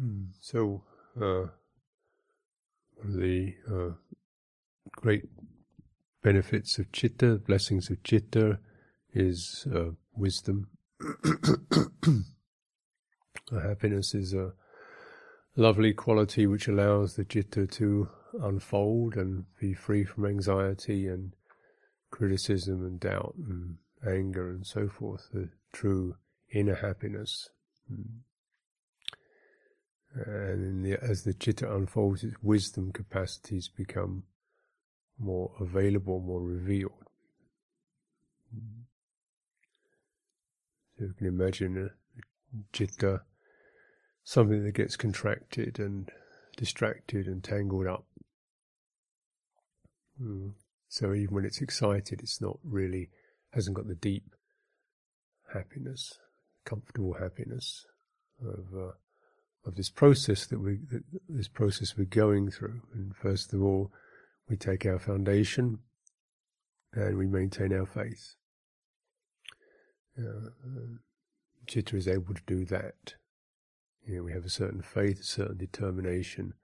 Mm. So, uh, the uh, great benefits of chitta, blessings of chitta, is uh, wisdom. happiness is a lovely quality which allows the chitta to unfold and be free from anxiety and criticism and doubt and anger and so forth, the true inner happiness. Mm. And the, as the chitta unfolds, its wisdom capacities become more available, more revealed. So you can imagine a chitta, something that gets contracted and distracted and tangled up. Mm. So even when it's excited, it's not really, hasn't got the deep happiness, comfortable happiness of uh, of this process that we that this process we're going through. And first of all, we take our foundation and we maintain our faith. Uh, Chitta is able to do that. You know, we have a certain faith, a certain determination.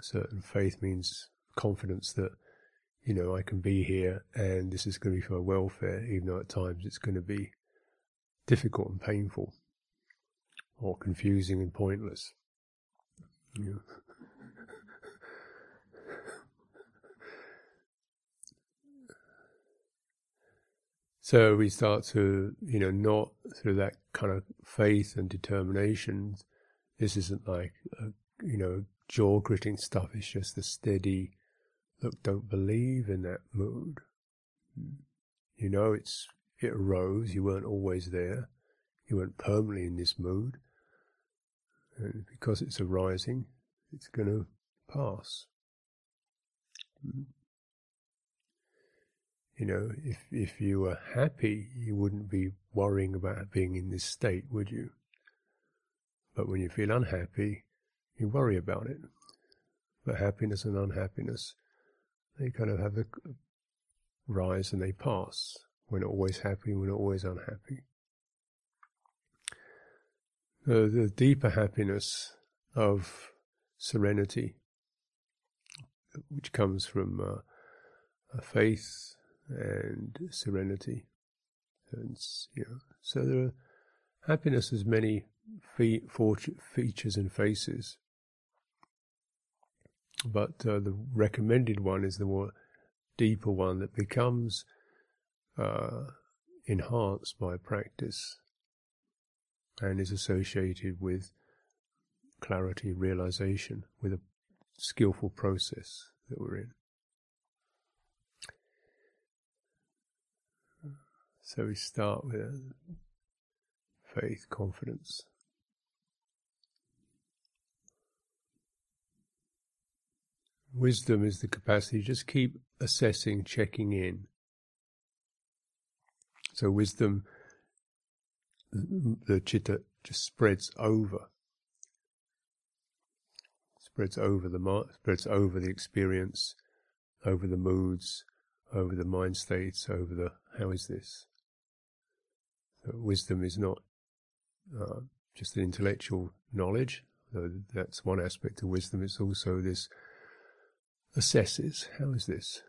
A certain faith means confidence that, you know, I can be here and this is going to be for my welfare, even though at times it's going to be difficult and painful or confusing and pointless. So we start to, you know, not through that kind of faith and determination. This isn't like, a, you know, jaw gritting stuff. It's just the steady, look, don't believe in that mood. You know, it's, it arose. You weren't always there. You weren't permanently in this mood. And because it's arising, it's going to pass. Hmm. You know, if if you were happy, you wouldn't be worrying about being in this state, would you? But when you feel unhappy, you worry about it. But happiness and unhappiness, they kind of have a rise and they pass. We're not always happy, we're not always unhappy uh, the deeper happiness of serenity, which comes from uh, faith and serenity. And, you know, so there are, happiness has many fe- features and faces, but uh, the recommended one is the more deeper one that becomes uh, enhanced by practice and is associated with clarity, realization, with a skillful process that we're in. So we start with faith, confidence. Wisdom is the capacity to just keep assessing, checking in. So wisdom the chitta just spreads over, spreads over the spreads over the experience, over the moods, over the mind states, over the how is this. So wisdom is not uh, just an intellectual knowledge, though that's one aspect of wisdom. It's also this assesses how is this.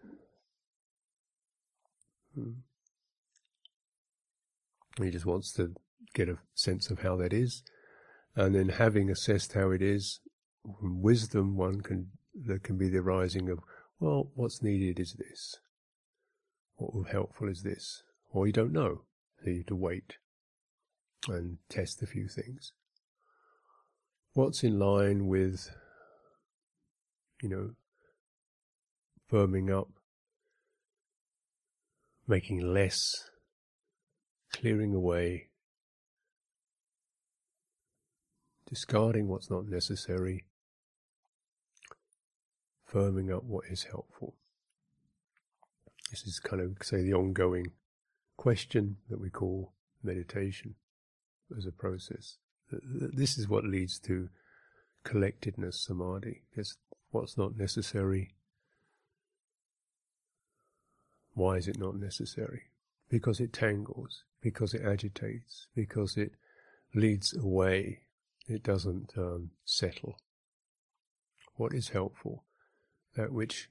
Hmm. He just wants to get a sense of how that is. And then having assessed how it is, wisdom, one can, there can be the arising of, well, what's needed is this. What will be helpful is this. Or you don't know. So you have to wait and test a few things. What's in line with, you know, firming up, making less, clearing away, discarding what's not necessary, firming up what is helpful. This is kind of, say, the ongoing question that we call meditation as a process. This is what leads to collectedness, samadhi. It's what's not necessary. Why is it not necessary? Because it tangles, because it agitates, because it leads away it doesn't um, settle. What is helpful? That which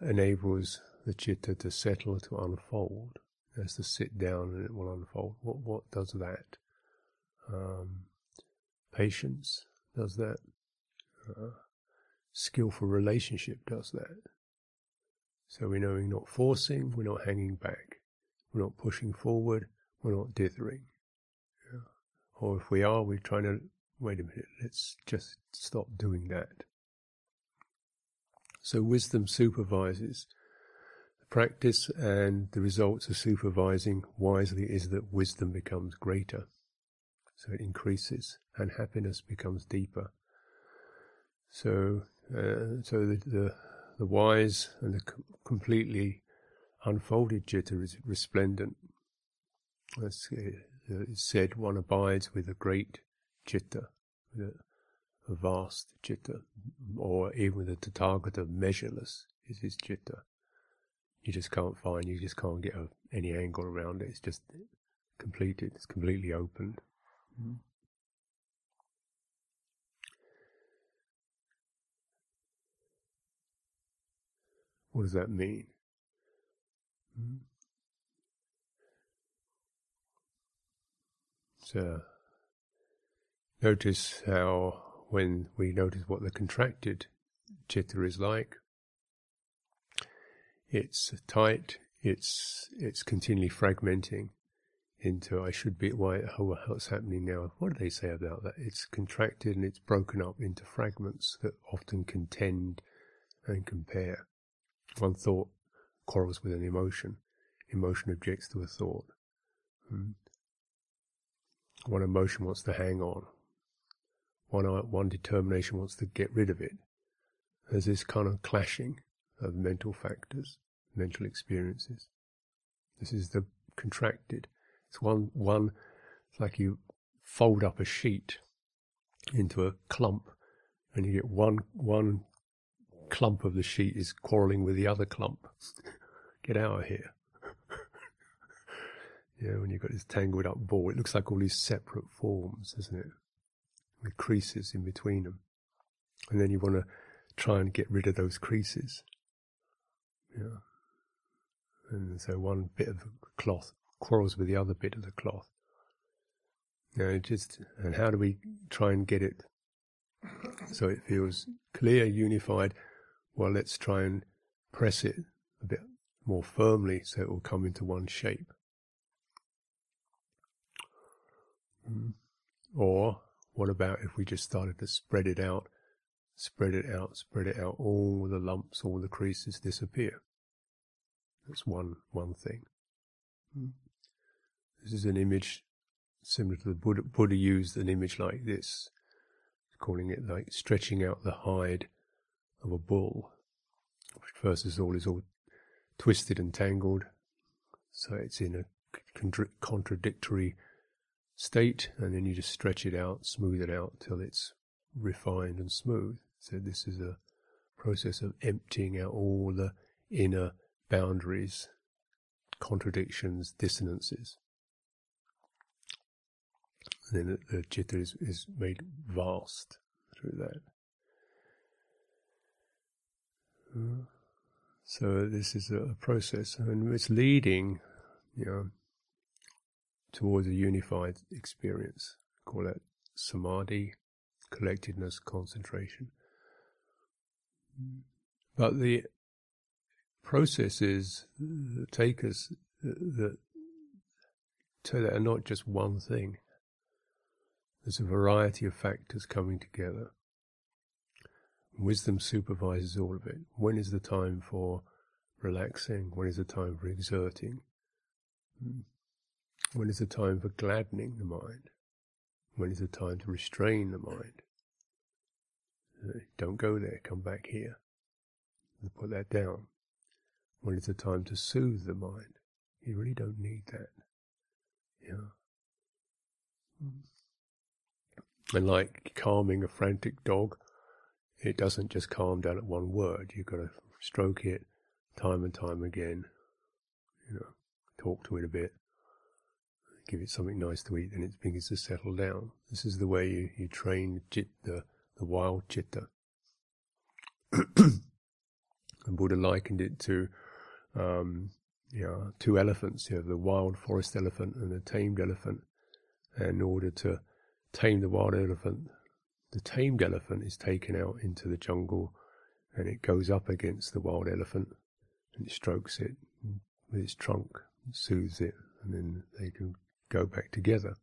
enables the chitta to settle, to unfold, has to sit down and it will unfold. What what does that? Um, patience does that. Uh, skillful relationship does that. So we know we're not forcing, we're not hanging back, we're not pushing forward, we're not dithering. Yeah. Or if we are, we're trying to wait a minute, let's just stop doing that. So wisdom supervises the practice, and the results of supervising wisely is that wisdom becomes greater. So it increases, and happiness becomes deeper. So, uh, so the, the, the wise and the completely unfolded chitta is resplendent. As it's said, one abides with a great chitta, a vast chitta, or even the tathagata, measureless is his chitta. You just can't find, you just can't get a, any angle around it. It's just completed, it's completely opened. Mm-hmm. What does that mean? Hmm? So, notice how when we notice what the contracted chitta is like, it's tight, it's it's continually fragmenting into I should be why what's happening now. What do they say about that? It's contracted and it's broken up into fragments that often contend and compare. One thought quarrels with an emotion. Emotion objects to a thought. Hmm. One emotion wants to hang on. One, uh, one determination wants to get rid of it. There's this kind of clashing of mental factors, mental experiences. This is the contracted. It's one, one, it's like you fold up a sheet into a clump and you get one, one clump of the sheet is quarreling with the other clump. Get out of here. yeah, when you've got this tangled up ball, it looks like all these separate forms, doesn't it? With creases in between them. And then you want to try and get rid of those creases. Yeah. And so one bit of cloth quarrels with the other bit of the cloth. Know, just, and how do we try and get it so it feels clear, unified, well, let's try and press it a bit more firmly so it will come into one shape. Mm. Or what about if we just started to spread it out, spread it out, spread it out, all the lumps, all the creases disappear. That's one one thing. Mm. This is an image similar to the Buddha. Buddha used an image like this, calling it like stretching out the hide of a bull, which first of all is all twisted and tangled, so it's in a contradictory state, and then you just stretch it out, smooth it out till it's refined and smooth. So this is a process of emptying out all the inner boundaries, contradictions, dissonances. And then the, chitta is, is made vast through that. So this is a process, and it's leading, you know, towards a unified experience. Call it samadhi, collectedness, concentration. But the processes that take us that so that are not just one thing. There's a variety of factors coming together. Wisdom supervises all of it. When is the time for relaxing? When is the time for exerting? Hmm. When is the time for gladdening the mind? When is the time to restrain the mind? Don't go there, come back here. Put that down. When is the time to soothe the mind? You really don't need that. Yeah. Hmm. And like calming a frantic dog, it doesn't just calm down at one word. You've got to stroke it time and time again. You know, talk to it a bit, give it something nice to eat, and it begins to settle down. This is the way you, you train the, the wild chitta. and Buddha likened it to um, you know, two elephants. You have the wild forest elephant and the tamed elephant. And in order to tame the wild elephant, the tamed elephant is taken out into the jungle and it goes up against the wild elephant and it strokes it with its trunk, soothes it, and then they can go back together.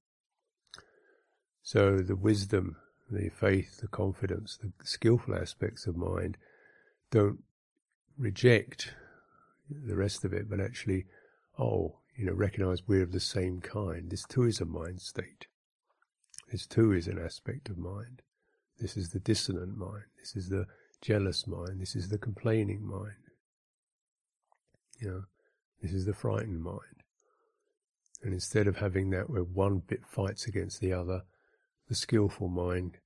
So the wisdom, the faith, the confidence, the skillful aspects of mind don't reject the rest of it, but actually, oh, you know, recognize we're of the same kind. This too is a mind state. This too is an aspect of mind. This is the dissonant mind. This is the jealous mind. This is the complaining mind. You know, this is the frightened mind. And instead of having that where one bit fights against the other, the skillful mind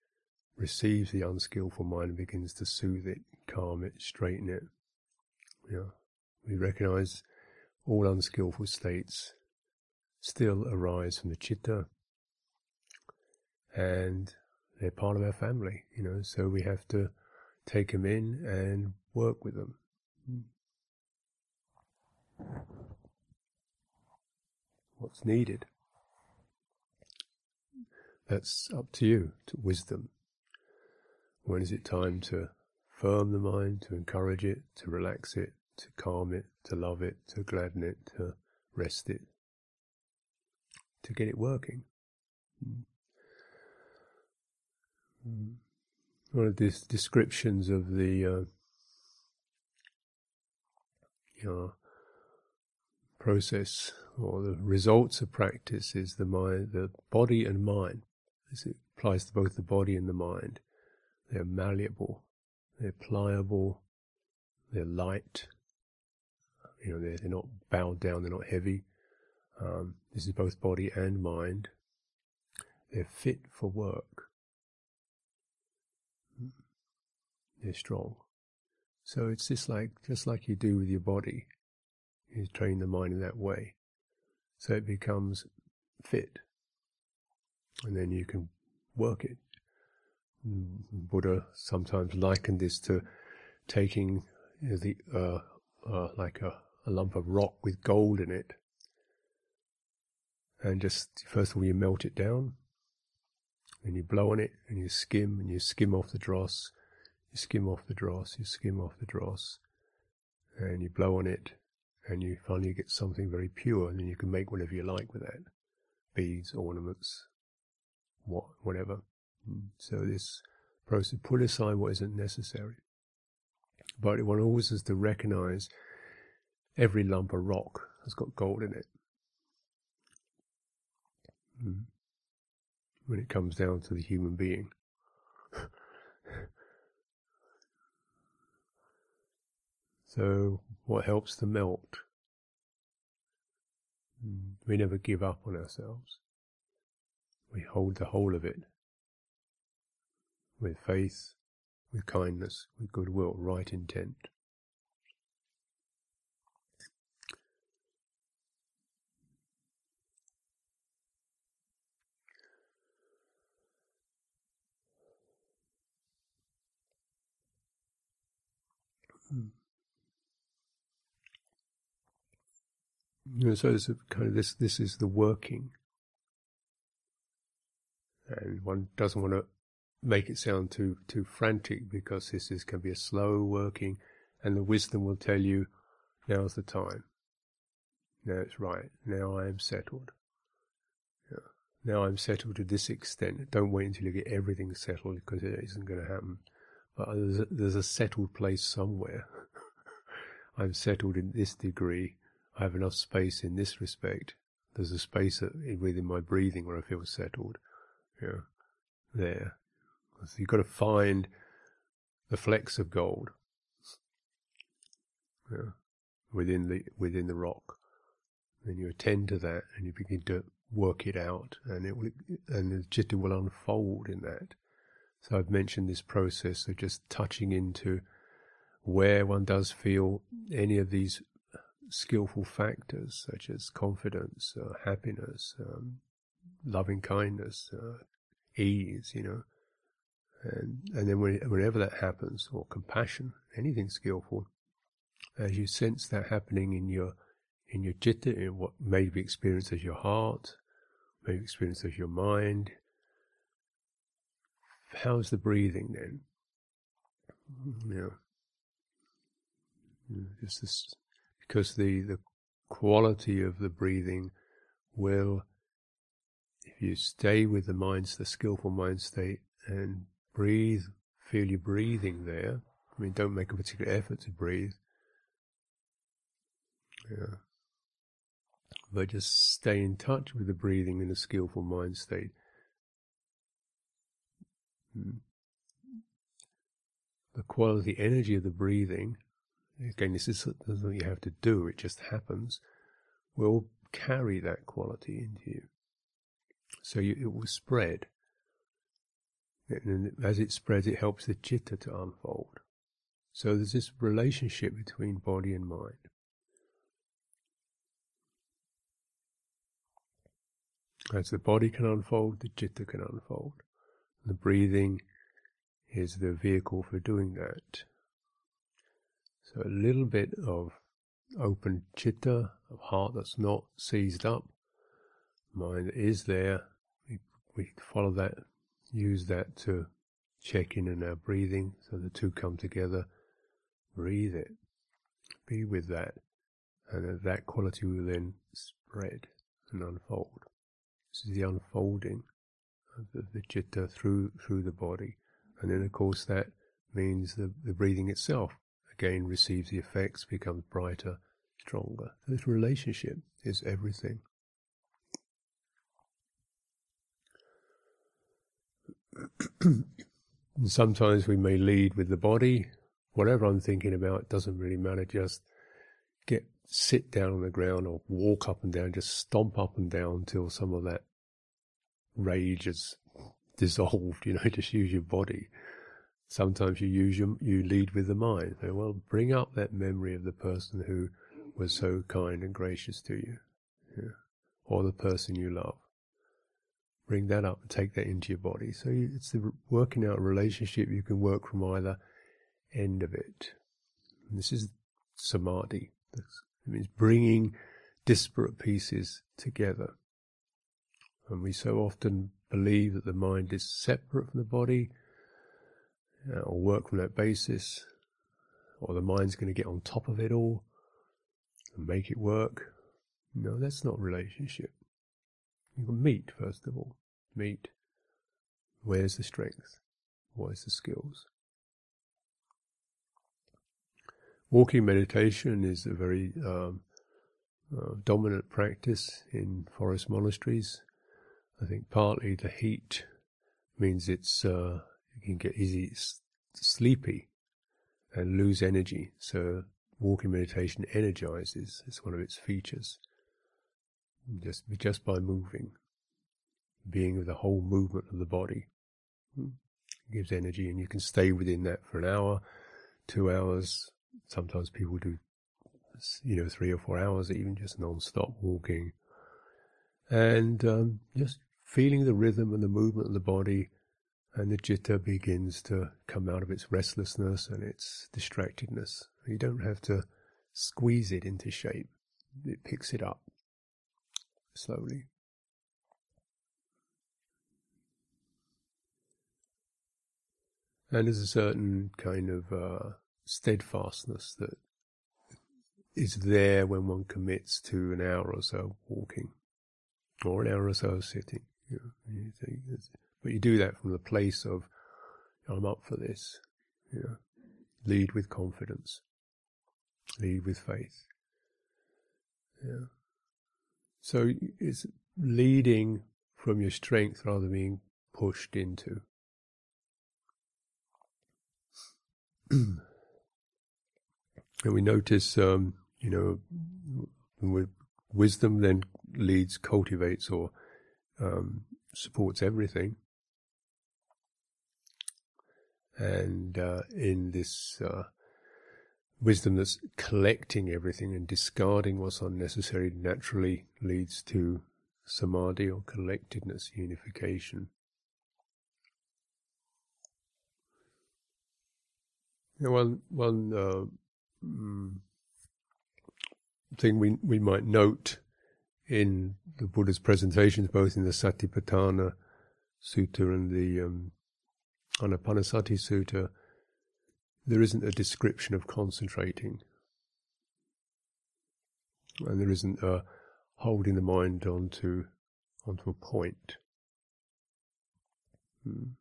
receives the unskillful mind and begins to soothe it, calm it, straighten it. Know, we recognize all unskillful states still arise from the chitta and they're part of our family, you know, so we have to take them in and work with them. What's needed? That's up to you, to wisdom. When is it time to firm the mind, to encourage it, to relax it, to calm it, to love it, to gladden it, to rest it, to get it working. Mm. One of these descriptions of the uh, you know, process or the results of practice is the mind, the body and mind. This applies to both the body and the mind. They're malleable, they're pliable, they're light, you know, they're, they're not bowed down, they're not heavy. Um, this is both body and mind. They're fit for work. They're strong. So it's just like just like you do with your body. You train the mind in that way. So it becomes fit. And then you can work it. Buddha sometimes likened this to taking the uh, uh, like a a lump of rock with gold in it. And just, first of all, you melt it down, and you blow on it, and you skim, and you skim off the dross, you skim off the dross, you skim off the dross, and you blow on it, and you finally get something very pure, and then you can make whatever you like with that beads, ornaments, what, whatever. So this process, put aside what isn't necessary. But one always has to recognize every lump of rock has got gold in it. Mm. When it comes down to the human being. so, what helps to melt? We never give up on ourselves. We hold the whole of it with faith, with kindness, with goodwill, right intent. You know, so it's kind of this. This is the working, and one doesn't want to make it sound too too frantic because this is can be a slow working, and the wisdom will tell you, now's the time. Now it's right. Now I am settled. Yeah. Now I'm settled to this extent. Don't wait until you get everything settled because it isn't going to happen. But there's a, there's a settled place somewhere. I'm settled in this degree. I have enough space in this respect. There's a space within my breathing where I feel settled. Yeah, there. So you've got to find the flecks of gold. Yeah, within the within the rock. Then you attend to that, and you begin to work it out, and it will, and the chitta will unfold in that. So I've mentioned this process of just touching into where one does feel any of these skillful factors such as confidence, uh, happiness, um, loving kindness, uh, ease, you know. And, and then when, whenever that happens, or compassion, anything skillful, as you sense that happening in your in your citta, in what may be experienced as your heart, may be experienced as your mind. How's the breathing then? You know, just this, because the the quality of the breathing will, if you stay with the mind's the skillful mind state and breathe, feel your breathing there. I mean, don't make a particular effort to breathe. Yeah. But just stay in touch with the breathing in a skillful mind state. Hmm. The quality, energy of the breathing, again, this is something you have to do, it just happens, will carry that quality into you. So you, it will spread. And as it spreads, it helps the citta to unfold. So there's this relationship between body and mind. As the body can unfold, the citta can unfold. The breathing is the vehicle for doing that. So a little bit of open chitta, of heart that's not seized up, mind that is there. We, we follow that, use that to check in on our breathing, so the two come together. Breathe it, be with that, and that quality will then spread and unfold. This is the unfolding of the, the citta through through the body, and then of course that means the, the breathing itself again receives the effects, becomes brighter, stronger. This relationship is everything. sometimes we may lead with the body. Whatever I'm thinking about doesn't really matter. Just get sit down on the ground or walk up and down, just stomp up and down until some of that rage is dissolved, you know, just use your body. Sometimes you use your, you lead with the mind. So, well, bring up that memory of the person who was so kind and gracious to you, yeah. or the person you love. Bring that up and take that into your body. So it's the working out relationship. You can work from either end of it. And this is samadhi. It means bringing disparate pieces together. And we so often believe that the mind is separate from the body, or work from that basis, or the mind's going to get on top of it all and make it work. No, that's not relationship. You can meet, first of all. Meet. Where's the strength? Where's the skills? Walking meditation is a very um, uh, dominant practice in forest monasteries. I think partly the heat means it's uh, you can get easy sleepy and lose energy. So walking meditation energizes. It's one of its features. Just just by moving, being with the whole movement of the body hmm, gives energy, and you can stay within that for an hour, two hours. Sometimes people do, you know, three or four hours, even just non-stop walking, and um, just feeling the rhythm and the movement of the body, and the citta begins to come out of its restlessness and its distractedness. You don't have to squeeze it into shape, it picks it up slowly. And there's a certain kind of uh, steadfastness that is there when one commits to an hour or so walking, or an hour or so sitting. You know, you think, but you do that from the place of, I'm up for this. You know, lead with confidence, lead with faith. Yeah. So it's leading from your strength rather than being pushed into. and we notice, um, you know, with wisdom then leads, cultivates, or um, supports everything. And uh, in this uh, wisdom that's collecting everything and discarding what's unnecessary naturally leads to samadhi or collectedness, unification. one one uh, mm, thing we we might note in the Buddha's presentations, both in the Satipatthana Sutta and the um, Anapanasati Sutta, there isn't a description of concentrating. And there isn't a holding the mind onto onto a point. Hmm.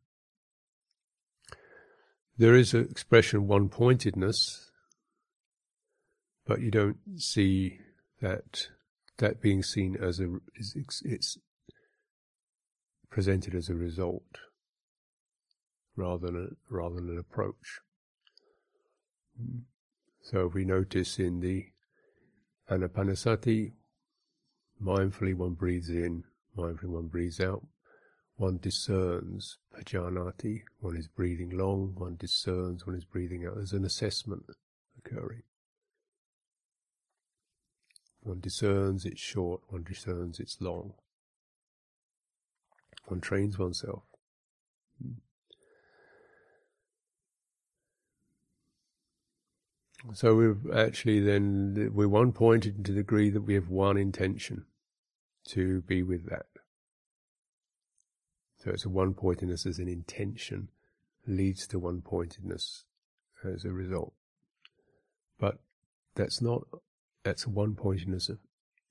There is an expression one pointedness, but you don't see that that being seen as a is it's presented as a result rather than a, rather than an approach. So if we notice in the anapanasati, mindfully one breathes in, mindfully one breathes out. One discerns pajanati, one is breathing long, one discerns, one is breathing out. There's an assessment occurring. One discerns it's short, one discerns it's long. One trains oneself. So we've actually then, we're one pointed to the degree that we have one intention to be with that. So it's a one pointedness as an intention leads to one pointedness as a result. But that's not, that's one pointedness of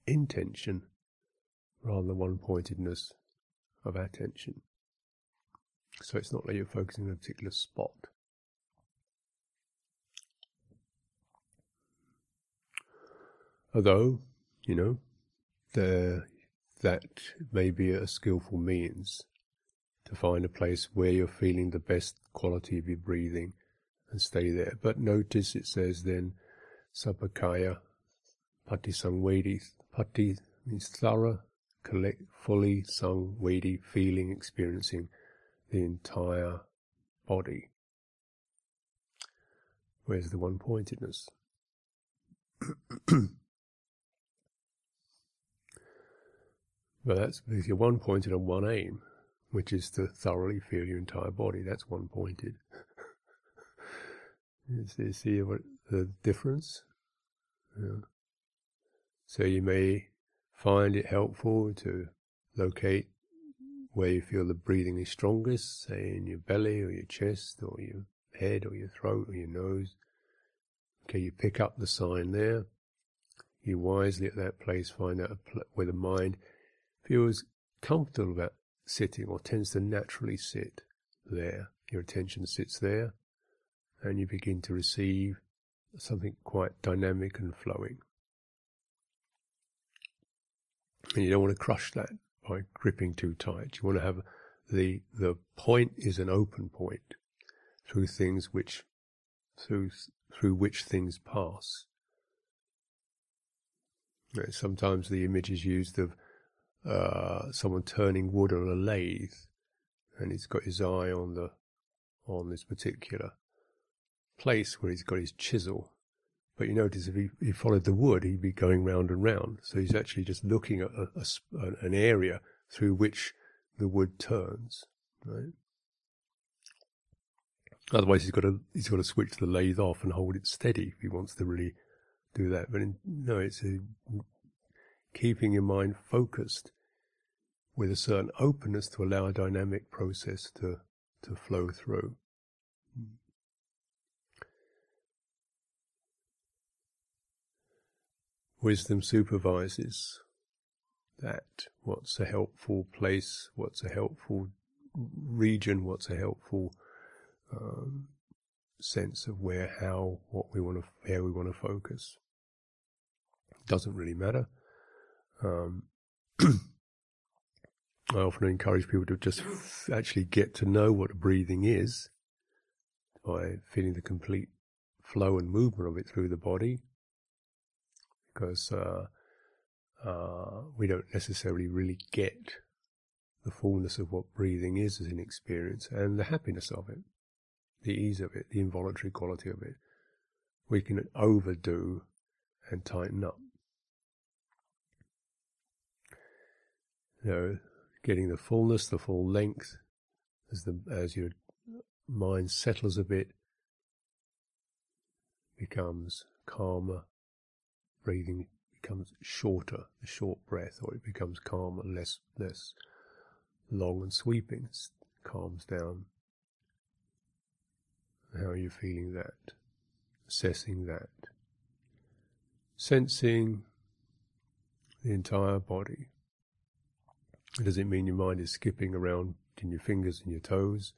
intention rather than one pointedness of attention. So it's not like you're focusing on a particular spot. Although, you know, the, that may be a skillful means to find a place where you're feeling the best quality of your breathing and stay there. But notice it says then, Sabbakaya Pati Samvedi. Pati means thorough, collect, fully sung, weighty, feeling, experiencing the entire body. Where's the one pointedness? well, that's because you're one pointed on one aim which is to thoroughly feel your entire body. That's one pointed. you see what the difference? Yeah. So you may find it helpful to locate where you feel the breathing is strongest, say in your belly or your chest or your head or your throat or your nose. Okay, you pick up the sign there. You wisely at that place find out where the mind feels comfortable about sitting or tends to naturally sit there. Your attention sits there and you begin to receive something quite dynamic and flowing. And you don't want to crush that by gripping too tight. You want to have the the point is an open point through things which through through which things pass. Sometimes the image is used of uh, someone turning wood on a lathe, and he's got his eye on the on this particular place where he's got his chisel. But you notice if he, he followed the wood, he'd be going round and round. So he's actually just looking at a, a, an area through which the wood turns, right? Otherwise, he's got to he's got to switch the lathe off and hold it steady if he wants to really do that. But in, no, it's a keeping your mind focused with a certain openness to allow a dynamic process to, to flow through. Wisdom supervises that. What's a helpful place? What's a helpful region? What's a helpful um, sense of where, how, what we want to, where we want to focus? Doesn't really matter. Um, I often encourage people to just actually get to know what breathing is by feeling the complete flow and movement of it through the body, because uh, uh, we don't necessarily really get the fullness of what breathing is as an experience and the happiness of it, the ease of it, the involuntary quality of it. we can overdo and tighten up. You know, getting the fullness, the full length, as the as your mind settles a bit, becomes calmer, breathing becomes shorter, a short breath, or it becomes calmer, less less long and sweeping, calms down. How are you feeling that? Assessing that. Sensing the entire body. Does it mean your mind is skipping around in your fingers and your toes?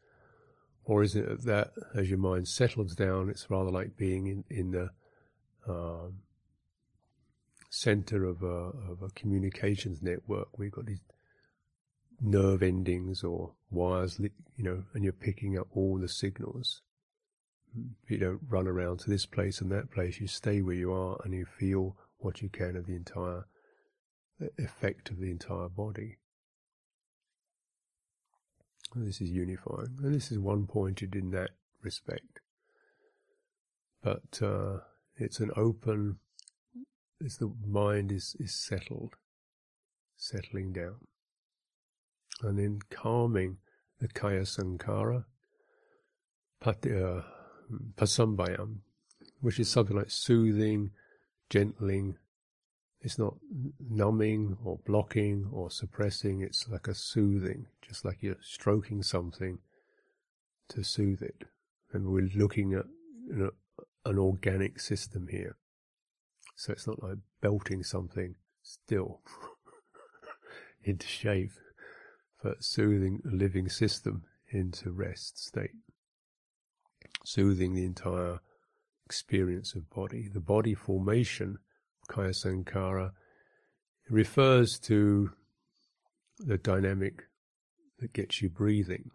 Or is it that as your mind settles down, it's rather like being in, in the um, center of a, of a communications network. We've got these nerve endings or wires, you know, and you're picking up all the signals. You don't run around to this place and that place. You stay where you are and you feel what you can of the entire effect of the entire body. This is unifying, and this is one pointed in that respect. But uh, it's an open, as the mind is, is settled, settling down. And then calming the kaya sankhara, pati, uh, passambhayam, which is something like soothing, gentling. It's not numbing or blocking or suppressing, it's like a soothing, just like you're stroking something to soothe it. And we're looking at you know, an organic system here. So it's not like belting something still into shape, but soothing a living system into rest state. Soothing the entire experience of body. The body formation, Kaya Sankhara refers to the dynamic that gets you breathing,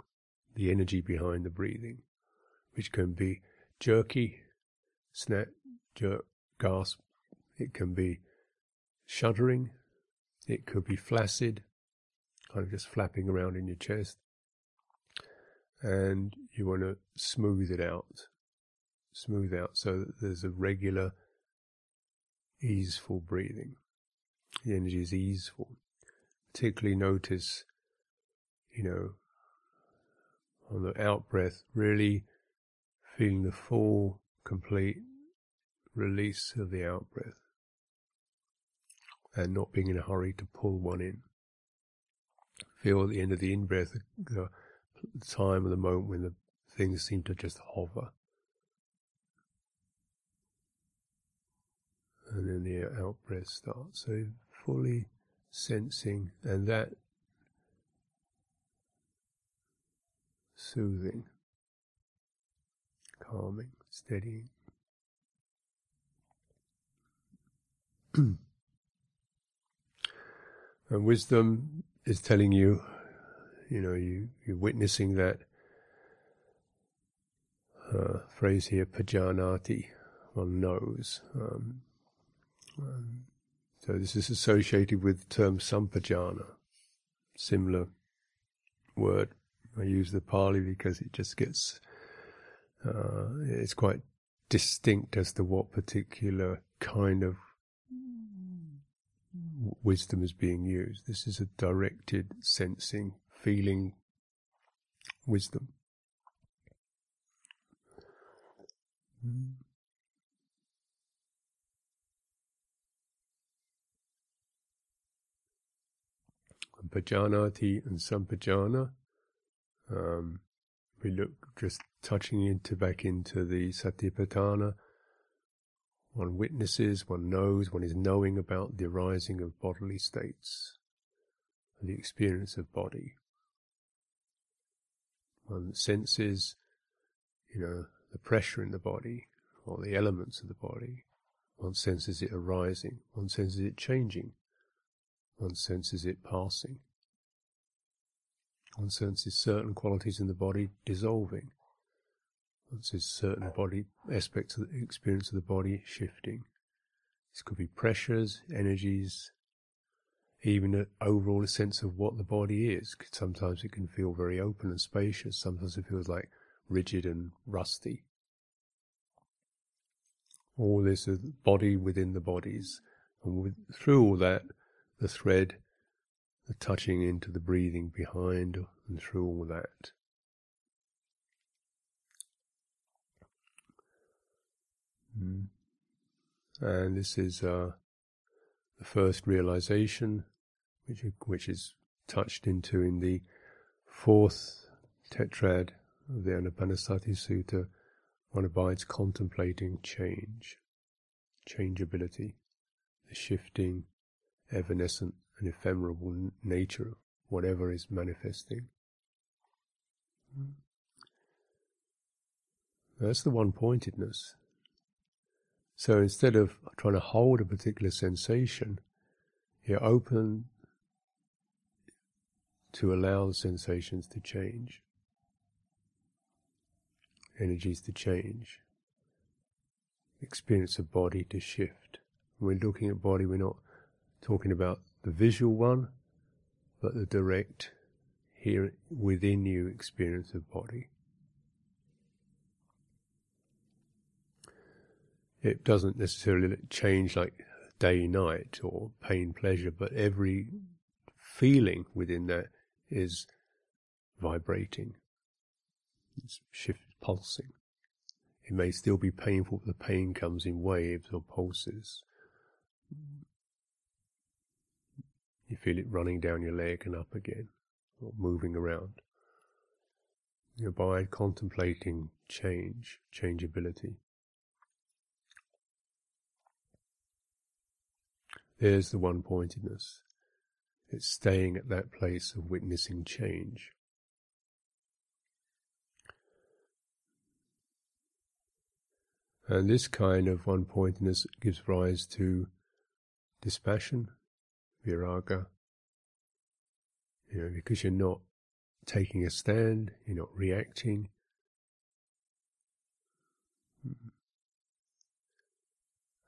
the energy behind the breathing, which can be jerky, snap, jerk, gasp. It can be shuddering. It could be flaccid, kind of just flapping around in your chest. And you want to smooth it out, smooth out so that there's a regular, easeful breathing. The energy is easeful. Particularly notice, you know, on the out breath, really feeling the full complete release of the out breath and not being in a hurry to pull one in. Feel at the end of the in breath the time of the moment when the things seem to just hover. And then the out breath starts. So fully sensing and that soothing, calming steadying. and wisdom is telling you, you know, you, you're witnessing that uh, phrase here, pajanati, one knows. Um, so this is associated with the term sampajana, similar word. I use the Pali because it just gets uh, it's quite distinct as to what particular kind of wisdom is being used. This is a directed sensing, feeling wisdom. Mm. Pajanati and Sampajana. Um, we look just touching into back into the satipatthana. One witnesses, one knows, one is knowing about the arising of bodily states the experience of body. One senses, you know, the pressure in the body or the elements of the body. One senses it arising. One senses it changing. One senses it passing. One senses certain qualities in the body dissolving. One senses certain body aspects of the experience of the body shifting. This could be pressures, energies, even an overall sense of what the body is. Sometimes it can feel very open and spacious. Sometimes it feels like rigid and rusty. All this is body within the bodies. And with, through all that, the thread, the touching into the breathing behind, and through all that. Mm. And this is uh, the first realization, which which is touched into in the fourth tetrad of the Anapanasati Sutta. One abides contemplating change, changeability, the shifting, evanescent, and ephemeral nature of whatever is manifesting. That's the one pointedness. So instead of trying to hold a particular sensation, you're open to allow the sensations to change, energies to change, experience of body to shift. When we're looking at body, we're not talking about the visual one, but the direct here within you experience of body. it doesn't necessarily change like day night or pain pleasure, but every feeling within that is vibrating, it's shift pulsing. It may still be painful, but the pain comes in waves or pulses. You feel it running down your leg and up again, or moving around. You abide contemplating change, changeability. There's the one pointedness. It's staying at that place of witnessing change. And this kind of one pointedness gives rise to dispassion, viraga. You know, because you're not taking a stand, you're not reacting.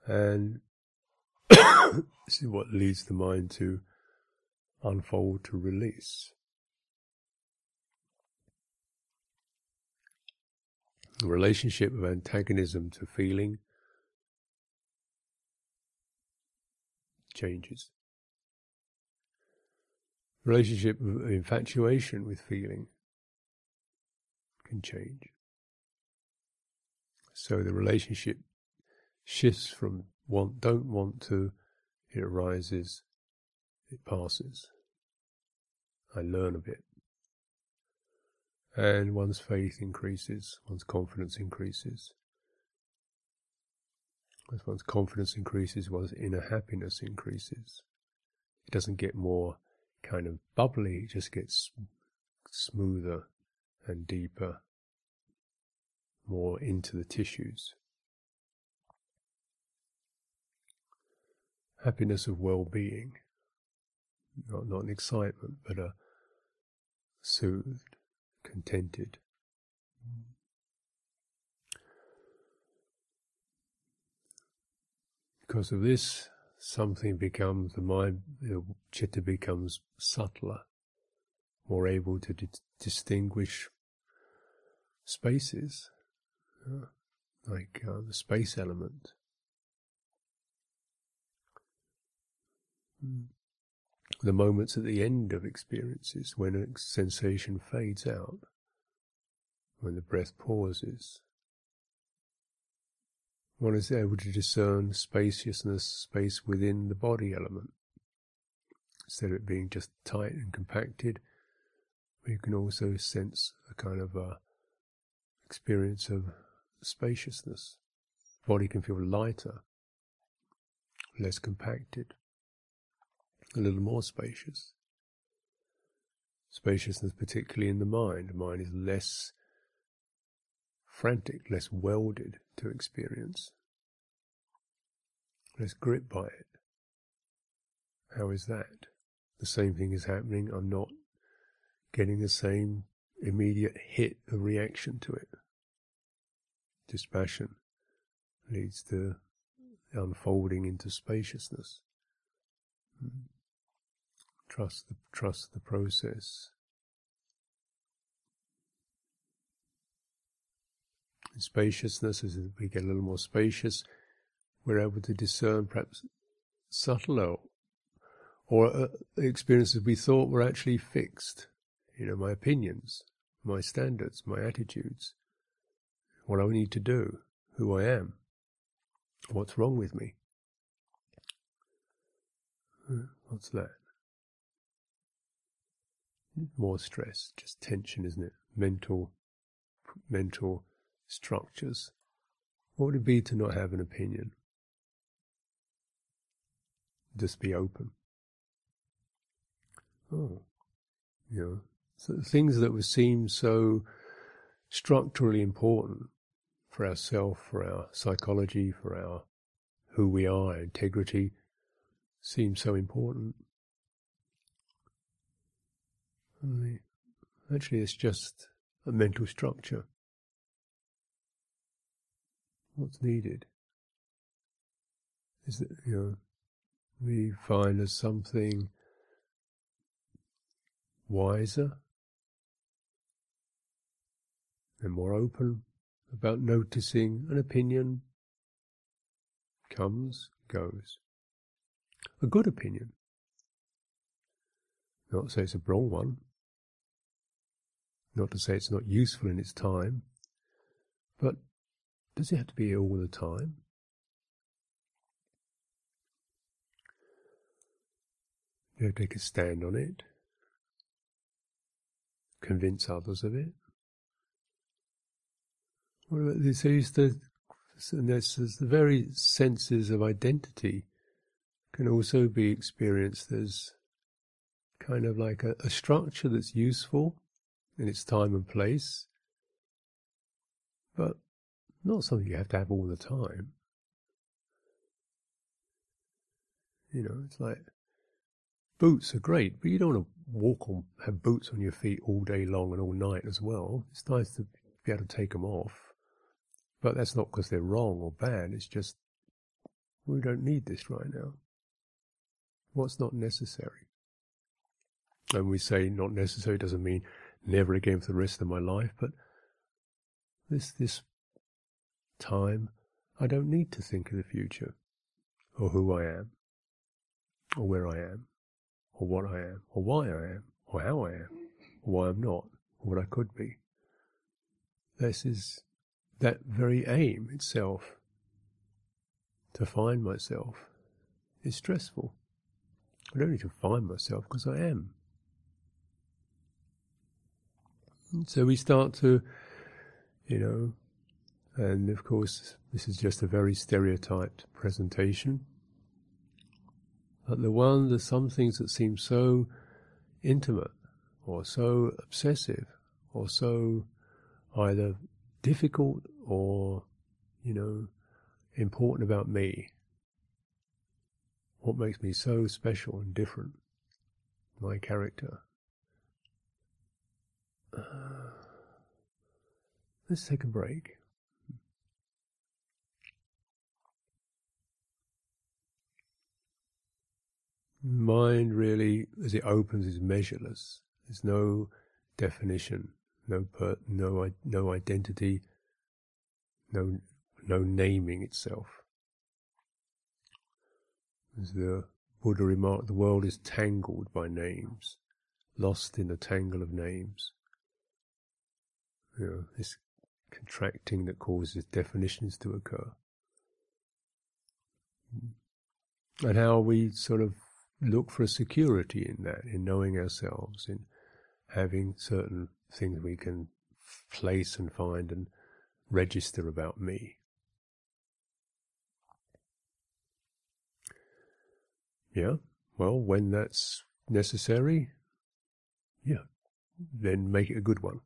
And this is what leads the mind to unfold to release. The relationship of antagonism to feeling changes. Relationship of infatuation with feeling can change. So the relationship shifts from want, don't want to, it arises, it passes. I learn a bit. And one's faith increases, one's confidence increases. As one's confidence increases, one's inner happiness increases. It doesn't get more kind of bubbly, it just gets smoother and deeper, more into the tissues. happiness of well-being, not not an excitement, but a soothed, contented. Because of this, something becomes the mind, the chitta becomes subtler, more able to di- distinguish spaces, uh, like uh, the space element. Hmm. The moments at the end of experiences when a sensation fades out, when the breath pauses. One is able to discern spaciousness, space within the body element. Instead of it being just tight and compacted, we can also sense a kind of a experience of spaciousness. The Body can feel lighter, less compacted a little more spacious. Spaciousness, particularly in the mind. The mind is less frantic, less welded to experience, less gripped by it. How is that? The same thing is happening. I'm not getting the same immediate hit of reaction to it. Dispassion leads to unfolding into spaciousness. Hmm. Trust the, trust the process. Spaciousness, as we get a little more spacious, we're able to discern perhaps subtler or uh, experiences we thought were actually fixed. You know, my opinions, my standards, my attitudes, what I need to do, who I am, what's wrong with me. What's that? More stress, just tension, isn't it? Mental, mental structures. What would it be to not have an opinion? Just be open. Oh, you know, so things that would seem so structurally important for ourself, for our psychology, for our who we are, integrity, seem so important. Actually, it's just a mental structure. What's needed is that you know we find as something wiser and more open about noticing an opinion comes, goes. A good opinion. Not to say it's a wrong one. Not to say it's not useful in its time. But does it have to be all the time? You have to take a stand on it? convince others of it. What about this? So the, the very senses of identity can also be experienced as kind of like a, a structure that's useful in its time and place, but not something you have to have all the time. You know, it's like boots are great, but you don't want to walk on, have boots on your feet all day long and all night as well. It's nice to be able to take them off. But that's not because they're wrong or bad. It's just we don't need this right now. What's not necessary? And we say not necessary doesn't mean never again for the rest of my life, but this this time I don't need to think of the future or who I am or where I am or what I am, or why I am, or how I am, or why I'm not, or what I could be. This is that very aim itself to find myself is stressful. I don't need to find myself because I am. So we start to, you know, and of course, this is just a very stereotyped presentation but the one, there's some things that seem so intimate or so obsessive or so either difficult or, you know, important about me. What makes me so special and different? My character. Uh, let's take a break. Mind really, as it opens, is measureless. There's no definition, no per, no no identity, no no naming itself. As the Buddha remarked, the world is tangled by names, lost in the tangle of names. You know, this contracting that causes definitions to occur. And how we sort of look for a security in that, in knowing ourselves, in having certain things we can place and find and register about me. Yeah, well, when that's necessary, yeah, then make it a good one.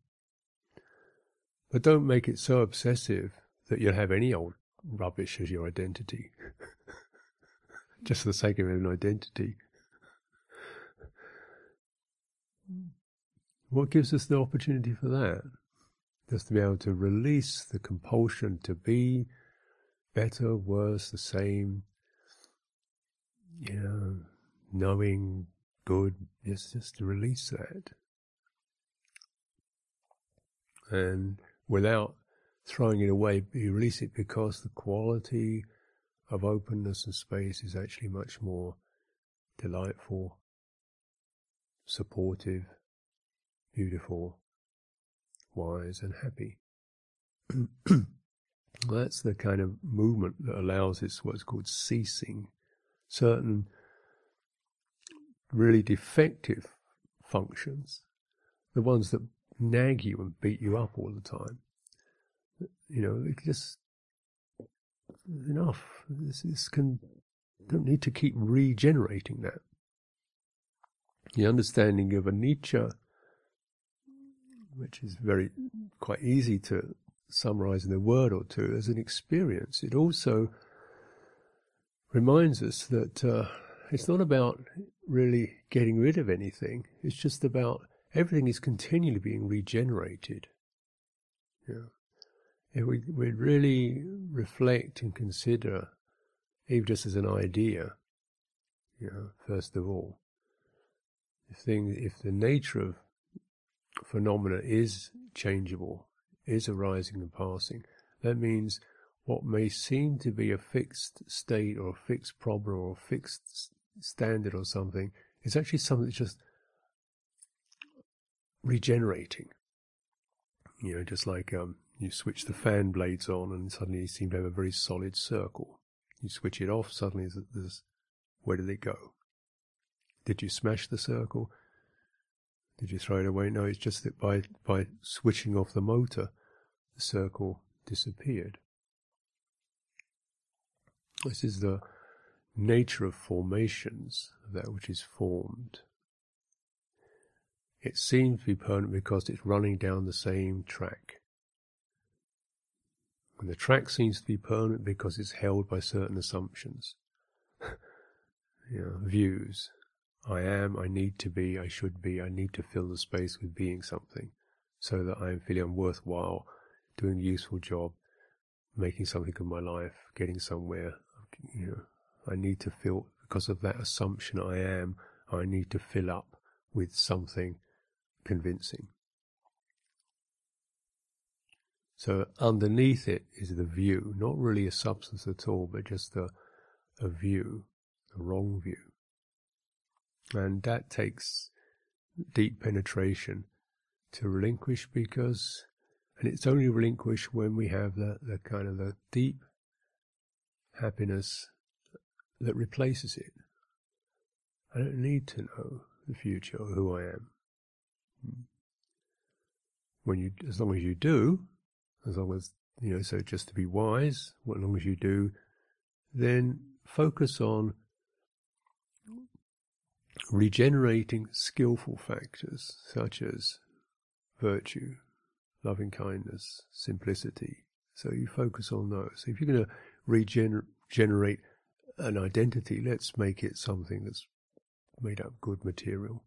But don't make it so obsessive that you'll have any old rubbish as your identity. just for the sake of an identity. What gives us the opportunity for that? Just to be able to release the compulsion to be better, worse, the same, you know, knowing good, just, just to release that. And without throwing it away, you release it because the quality of openness and space is actually much more delightful, supportive, beautiful, wise, and happy. That's the kind of movement that allows this what's called ceasing. Certain really defective functions, the ones that nag you and beat you up all the time, you know, it just enough. This, this can don't need to keep regenerating that. The understanding of anicca, which is very quite easy to summarize in a word or two as an experience, it also reminds us that uh, it's not about really getting rid of anything. It's just about everything is continually being regenerated. Yeah. If we we really reflect and consider, even just as an idea, you know, first of all, if thing if the nature of phenomena is changeable, is arising and passing, that means what may seem to be a fixed state or a fixed problem or a fixed standard or something is actually something that's just regenerating. You know, just like um, you switch the fan blades on and suddenly you seem to have a very solid circle. You switch it off, suddenly there's, where did it go? Did you smash the circle? Did you throw it away? No, it's just that by, by switching off the motor, the circle disappeared. This is the nature of formations, that which is formed. It seems to be permanent because it's running down the same track. And the track seems to be permanent because it's held by certain assumptions, you know, views. I am, I need to be, I should be, I need to fill the space with being something so that I am feeling worthwhile, doing a useful job, making something of my life, getting somewhere. You know, I need to fill, because of that assumption I am, I need to fill up with something convincing. So underneath it is the view, not really a substance at all, but just a, a view, a wrong view. And that takes deep penetration to relinquish because, and it's only relinquished when we have the, the kind of the deep happiness that replaces it. I don't need to know the future or who I am. Hmm. When you, as long as you do, as long as, you know, so just to be wise, as long as you do, then focus on regenerating skillful factors such as virtue, loving kindness, simplicity. So you focus on those. If you're going to regenerate an identity, let's make it something that's made up good material.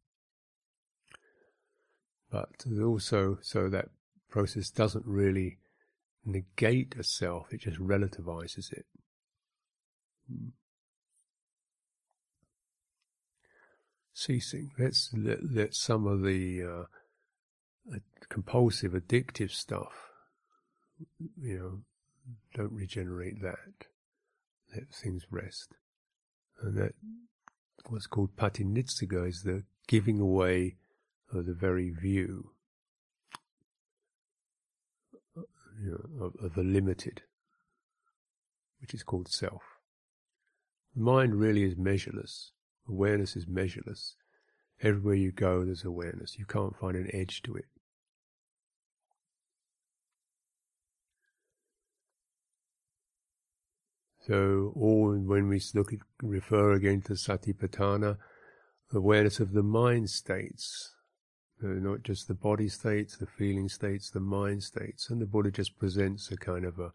But also, so that process doesn't really negate a self, it just relativizes it. Hmm. Ceasing. Let's let, let some of the uh, compulsive, addictive stuff, you know, don't regenerate that. Let things rest. And that, what's called patinissagga, is the giving away of the very view you know, of, of the limited, which is called self. The mind really is measureless. Awareness is measureless. Everywhere you go, there's awareness. You can't find an edge to it. So, all when we look at, refer again to Satipatthana, awareness of the mind states, not just the body states, the feeling states, the mind states. And the Buddha just presents a kind of a,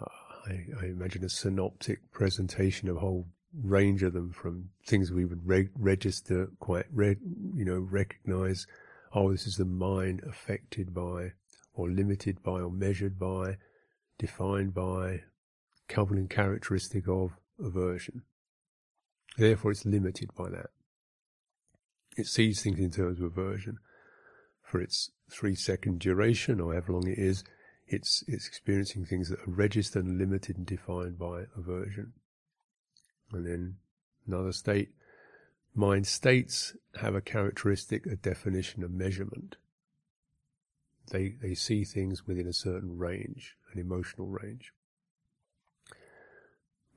uh, I, I, imagine a synoptic presentation of a whole range of them from things we would reg- register quite, re- you know, recognize. Oh, this is the mind affected by, or limited by, or measured by, defined by, covering characteristic of aversion. Therefore, it's limited by that. It sees things in terms of aversion. For its three second duration, or however long it is, it's it's experiencing things that are registered and limited and defined by aversion. And then another state, mind states have a characteristic, a definition, a measurement. They they see things within a certain range, an emotional range.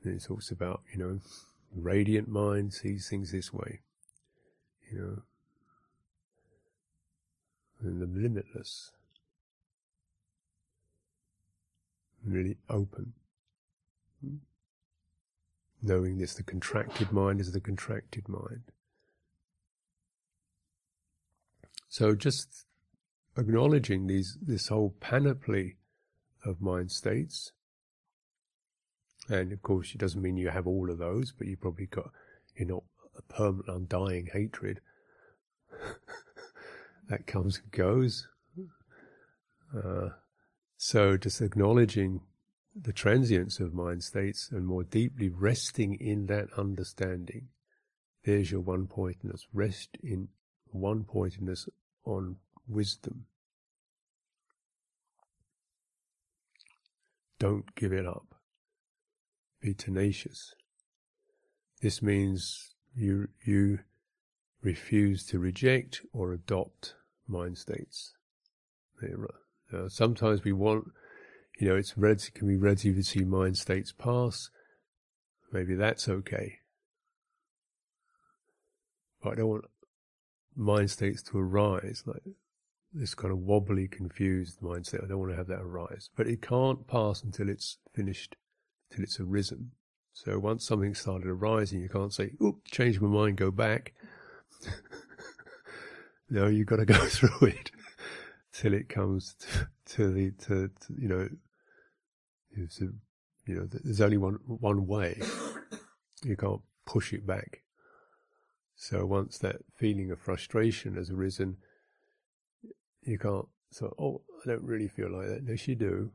And it talks about, you know, radiant mind sees things this way. You know, and the limitless, really open. Knowing this, the contracted mind is the contracted mind. So just acknowledging these, this whole panoply of mind states, and of course, it doesn't mean you have all of those, but you probably got, you're not a permanent, undying hatred. that comes and goes. Uh, so just acknowledging the transience of mind states and more deeply resting in that understanding. There's your one pointedness. Rest in one pointedness on wisdom. Don't give it up. Be tenacious. This means you you refuse to reject or adopt mind states. Uh, sometimes we want, you know, it's it can be ready to see mind states pass. Maybe that's okay. But I don't want mind states to arise, like this kind of wobbly, confused mind state. I don't want to have that arise. But it can't pass until it's finished, till it's arisen. So once something started arising, you can't say, "Oop, change my mind, go back." no, you've got to go through it till it comes to, to the to, to, you know you know there's only one one way. You can't push it back. So once that feeling of frustration has arisen you can't so oh i don't really feel like that. Yes you do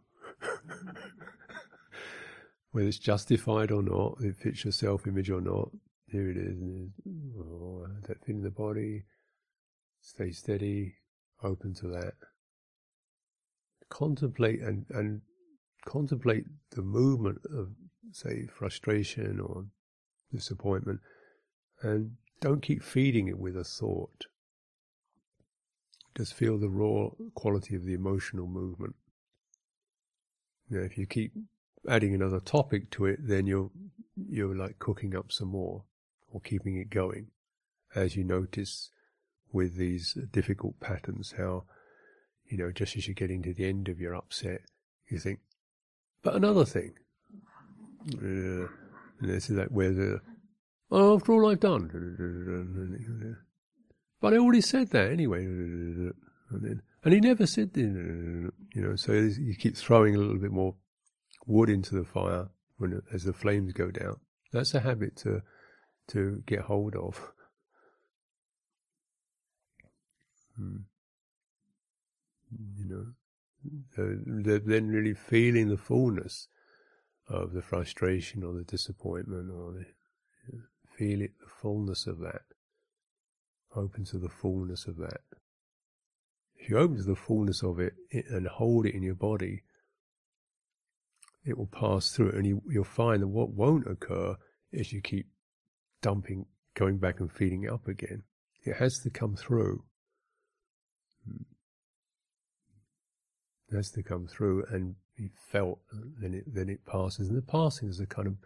whether it's justified or not it fits your self-image or not here it is oh, that feeling in the body stay steady open to that contemplate and, and contemplate the movement of, say, frustration or disappointment, and don't keep feeding it with a thought. Just feel the raw quality of the emotional movement. Now, if you keep adding another topic to it, then you're you're like cooking up some more or keeping it going, as you notice with these difficult patterns how you know, just as you're getting to the end of your upset, you think, but another thing. Uh, and this is that where the, oh, after all I've done. But I already said that anyway. And, then, and he never said, you know, so you keep throwing a little bit more wood into the fire when as the flames go down. That's a habit to to get hold of. Hmm you know, then really feeling the fullness of the frustration or the disappointment or the, you know, feel it, the fullness of that. Open to the fullness of that. If you open to the fullness of it and hold it in your body, it will pass through and you, will find that what won't occur is you keep dumping, going back and feeding it up again. It has to come through. Hmm has to come through and be felt, then it then it passes. And the passing is a kind of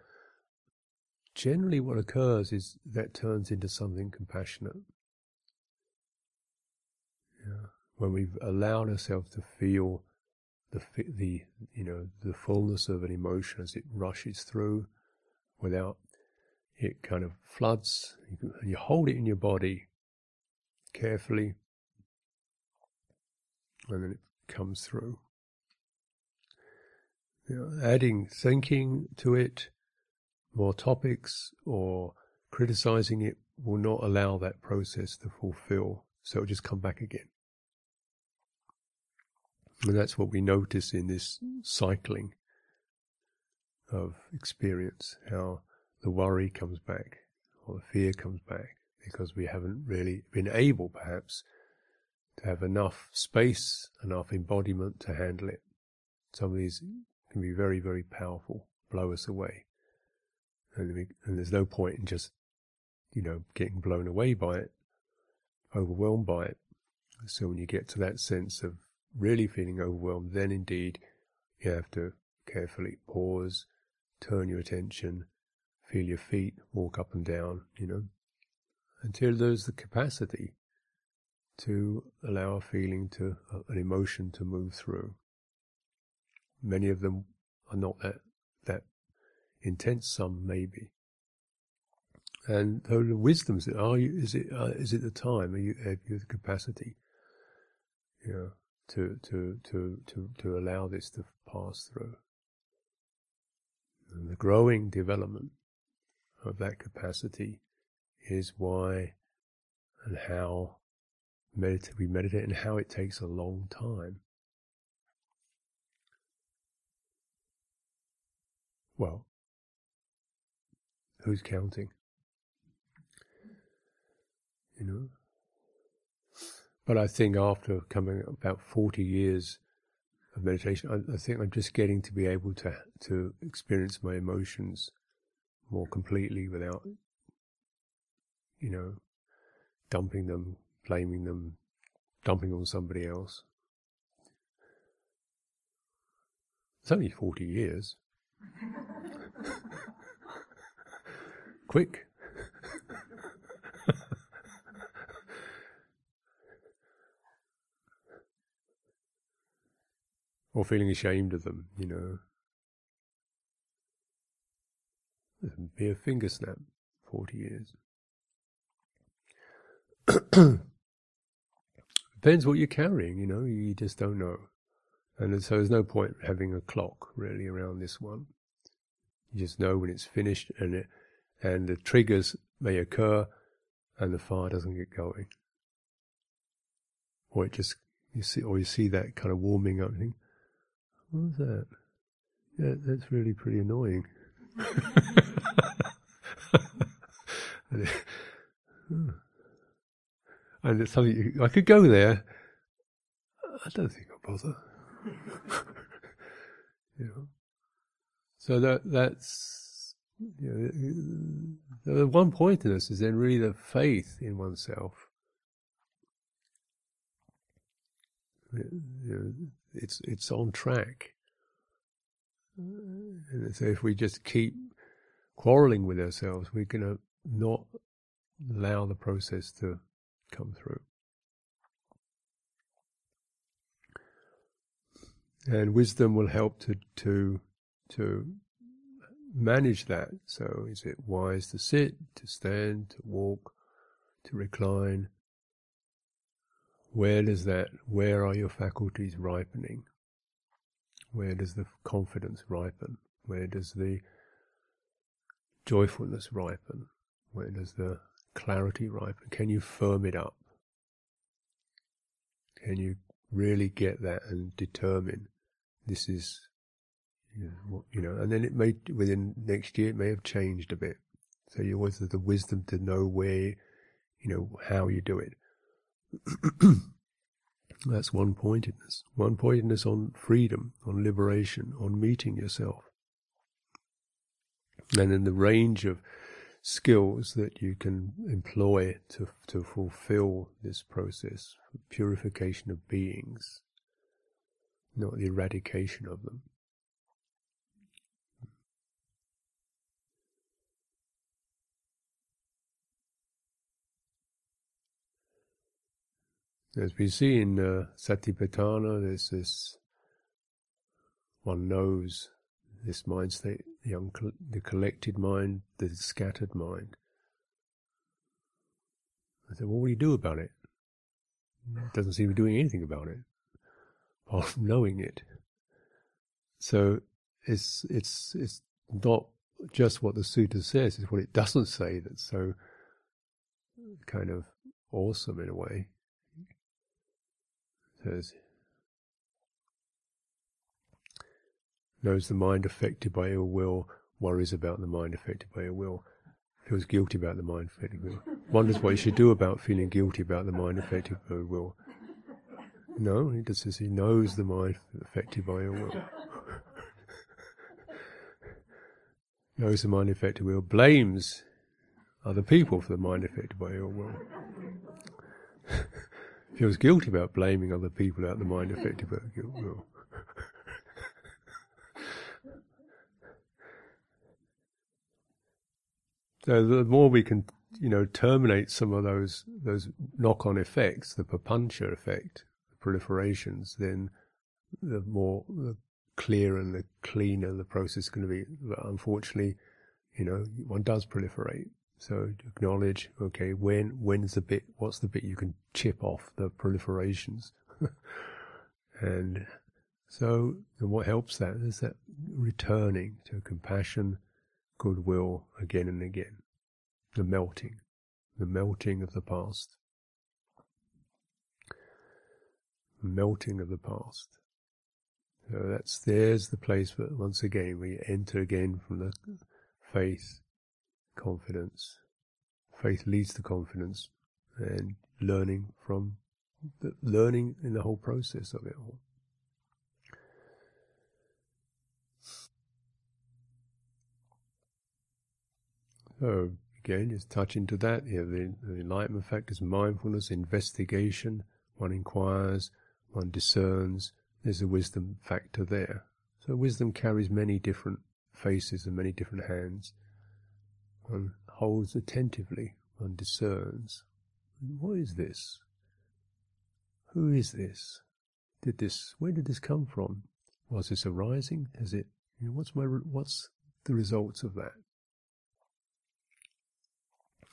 generally what occurs is that turns into something compassionate. Yeah. When we've allowed ourselves to feel the the you know the fullness of an emotion as it rushes through, without it kind of floods, and you hold it in your body carefully, and then it comes through. You know, adding thinking to it, more topics, or criticizing it will not allow that process to fulfill. So it'll just come back again. And that's what we notice in this cycling of experience, how the worry comes back or the fear comes back because we haven't really been able, perhaps, to have enough space, enough embodiment to handle it. some of these can be very, very powerful, blow us away. And, we, and there's no point in just, you know, getting blown away by it, overwhelmed by it. So when you get to that sense of really feeling overwhelmed, then indeed you have to carefully pause, turn your attention, feel your feet walk up and down, you know, until there's the capacity to allow a feeling to, uh, an emotion to move through. Many of them are not that, that intense, some maybe. And so the wisdoms, are you, is it, uh, is it the time? Are you, have you the capacity, you know, to, to, to, to, to allow this to pass through? And the growing development of that capacity is why and how we meditate and how it takes a long time. Well, who's counting? You know? But I think after coming about 40 years of meditation, I, I, think I'm just getting to be able to to experience my emotions more completely without, you know, dumping them, blaming them, dumping on somebody else. It's only 40 years. Quick. Or feeling ashamed of them, you know. Be a finger snap, 40 years. Depends what you're carrying, you know, you just don't know. And so there's no point having a clock really around this one. You just know when it's finished and it, and the triggers may occur and the fire doesn't get going. Or it just, you see, or you see that kind of warming up and think, what was that? Yeah, that's really pretty annoying. and it's something you, I could go there. I don't think I'll bother. you know. So that that's you know, the one point in this is then really the faith in oneself. You know, it's it's on track. And so if we just keep quarreling with ourselves, we're going to not allow the process to come through. And wisdom will help to to to manage that. So, is it wise to sit, to stand, to walk, to recline? Where does that? Where are your faculties ripening? Where does the confidence ripen? Where does the joyfulness ripen? Where does the clarity ripen? Can you firm it up? Can you really get that and determine this is, you know, you know, and then it may, within next year, it may have changed a bit. So you always have the wisdom to know where, you know, how you do it. That's one pointedness. One pointedness on freedom, on liberation, on meeting yourself. And in the range of skills that you can employ to, to fulfill this process, purification of beings, not the eradication of them. As we see in uh, Satipatthana, there's this one knows this mind state, the, unco- the collected mind, the scattered mind. I said, well, what do you do about it? It doesn't seem to be doing anything about it, apart from knowing it. So it's it's it's not just what the sutta says; it's what it doesn't say that's so kind of awesome in a way says, knows the mind affected by ill will, worries about the mind affected by ill will, feels guilty about the mind affected by ill will, wonders what he should do about feeling guilty about the mind affected by ill will. No, he just says he knows the mind affected by ill will. knows the mind affected by ill will, blames other people for the mind affected by ill will. Feels guilty about blaming other people about the mind affected by will. so the more we can, you know, terminate some of those those knock-on effects, the papancha effect, the proliferations, then the more the clearer and the cleaner the process is going to be. But unfortunately, you know, one does proliferate. So acknowledge, okay, when when's the bit? What's the bit you can chip off the proliferations? and so, and what helps that is that returning to compassion, goodwill again and again, the melting, the melting of the past, the melting of the past. So that's there's the place where once again we enter again from the faith, confidence. Faith leads to confidence and learning from the learning in the whole process of it all. So again, just touch into that. The, the enlightenment factors, mindfulness, investigation. One inquires, one discerns, there's a wisdom factor there. So wisdom carries many different faces and many different hands. One holds attentively, one discerns. What is this? Who is this? Did this? Where did this come from? Was this arising? Has it? You know, what's my? What's the results of that?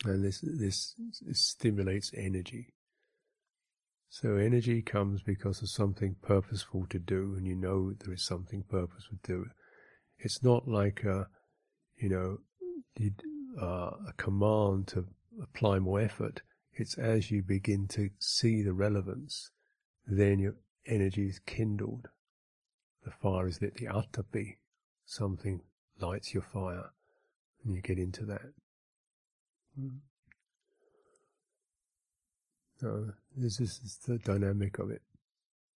And this this, this stimulates energy. So energy comes because of something purposeful to do, and you know there is something purposeful to do. It's not like a, you know, uh, a command to apply more effort. It's as you begin to see the relevance, then your energy is kindled. The fire is lit, the atapi, something lights your fire, and you get into that. Mm. So this is the dynamic of it.